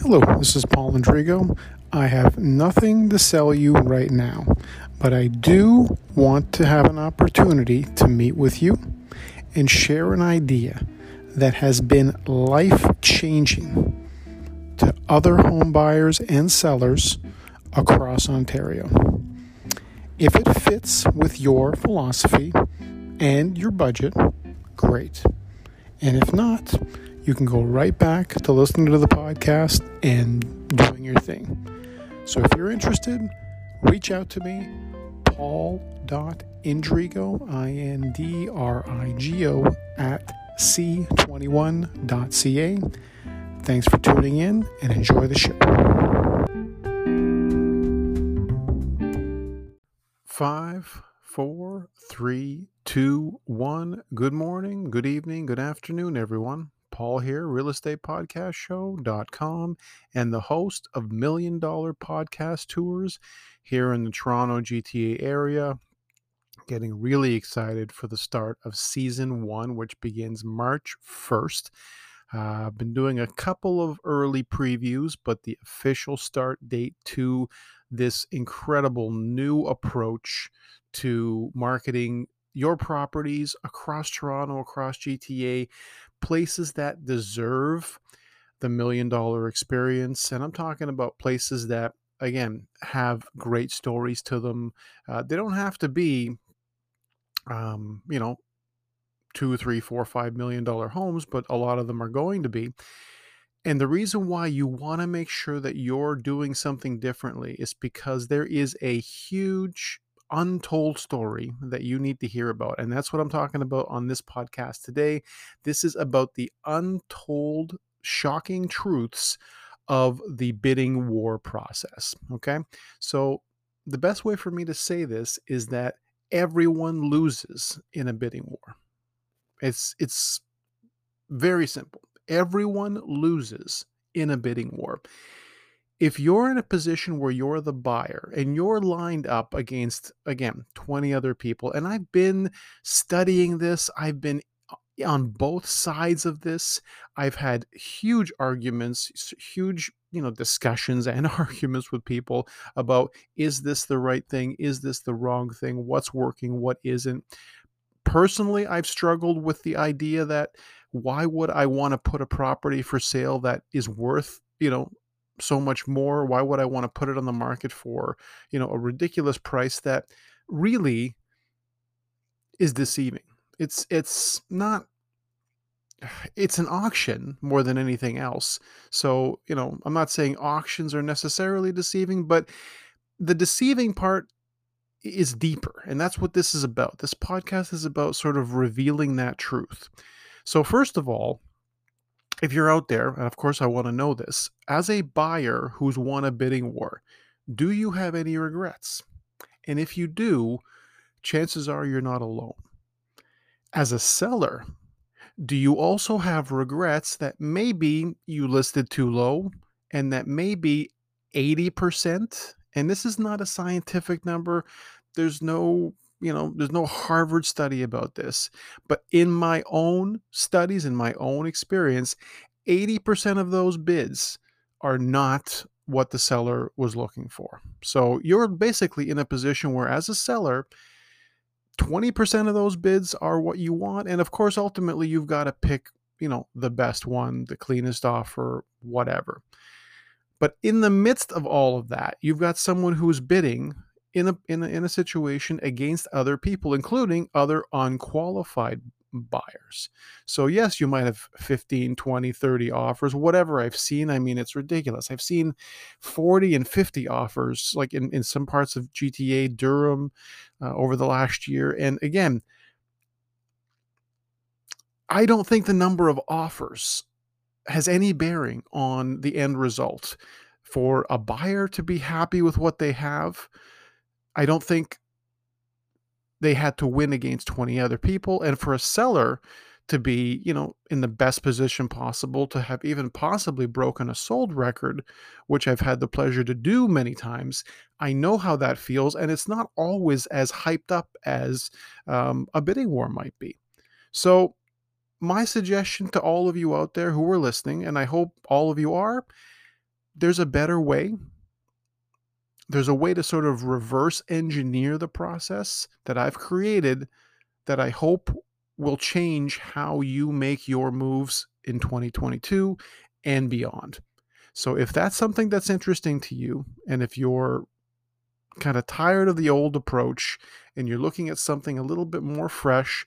Hello, this is Paul Indrigo. I have nothing to sell you right now, but I do want to have an opportunity to meet with you and share an idea that has been life changing to other home buyers and sellers across Ontario. If it fits with your philosophy and your budget, great. And if not, you can go right back to listening to the podcast and doing your thing. So if you're interested, reach out to me, paul.indrigo, I N D R I G O, at c21.ca. Thanks for tuning in and enjoy the show. Five, four, three, two, one. Good morning, good evening, good afternoon, everyone. Paul here, real estate podcast and the host of Million Dollar Podcast Tours here in the Toronto GTA area. Getting really excited for the start of season one, which begins March 1st. Uh, I've been doing a couple of early previews, but the official start date to this incredible new approach to marketing your properties across Toronto, across GTA, places that deserve the million dollar experience. And I'm talking about places that, again, have great stories to them. Uh, they don't have to be, um, you know, two, three, four, five million dollar homes, but a lot of them are going to be. And the reason why you want to make sure that you're doing something differently is because there is a huge untold story that you need to hear about. And that's what I'm talking about on this podcast today. This is about the untold, shocking truths of the bidding war process. Okay. So, the best way for me to say this is that everyone loses in a bidding war. It's, it's very simple. Everyone loses in a bidding war if you're in a position where you're the buyer and you're lined up against again 20 other people and i've been studying this i've been uh, on both sides of this i've had huge arguments huge you know discussions and arguments with people about is this the right thing? Is this the wrong thing? What's working? What isn't? Personally i've struggled with the idea that why would i want to put a property for sale that is worth you know so much more why would i want to put it on the market for you know a ridiculous price that really is deceiving. It's it's not it's an auction more than anything else. So you know i'm not saying auctions are necessarily deceiving but the deceiving part is deeper and that's what this is about. This podcast is about sort of revealing that truth. So first of all if you're out there, and of course I want to know this, as a buyer who's won a bidding war, do you have any regrets? And if you do, chances are you're not alone. As a seller, do you also have regrets that maybe you listed too low and that maybe 80%, and this is not a scientific number, there's no you know there's no harvard study about this but in my own studies in my own experience 80% of those bids are not what the seller was looking for. So you're basically in a position where as a seller 20% of those bids are what you want and of course ultimately you've got to pick you know the best one the cleanest offer whatever. But in the midst of all of that you've got someone who's bidding in a, in a in a situation against other people including other unqualified buyers. So yes you might have 15 20 30 offers whatever i've seen i mean it's ridiculous. I've seen 40 and 50 offers like in, in some parts of gta durham uh, over the last year. And again i don't think the number of offers has any bearing on the end result. For a buyer to be happy with what they have I don't think they had to win against 20 other people. And for a seller to be, you know, in the best position possible, to have even possibly broken a sold record, which I've had the pleasure to do many times, I know how that feels. And it's not always as hyped up as um, a bidding war might be. So, my suggestion to all of you out there who are listening, and I hope all of you are, there's a better way. There's a way to sort of reverse engineer the process that I've created that I hope will change how you make your moves in 2022 and beyond. So if that's something that's interesting to you, and if you're kind of tired of the old approach and you're looking at something a little bit more fresh,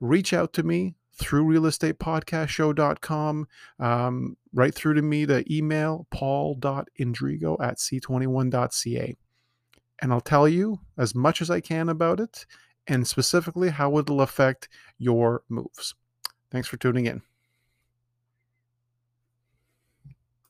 reach out to me through realestatepodcastshow.com, um, right through to me to email paul.indrigo at c21.ca. And I'll tell you as much as I can about it and specifically how it'll affect your moves. Thanks for tuning in.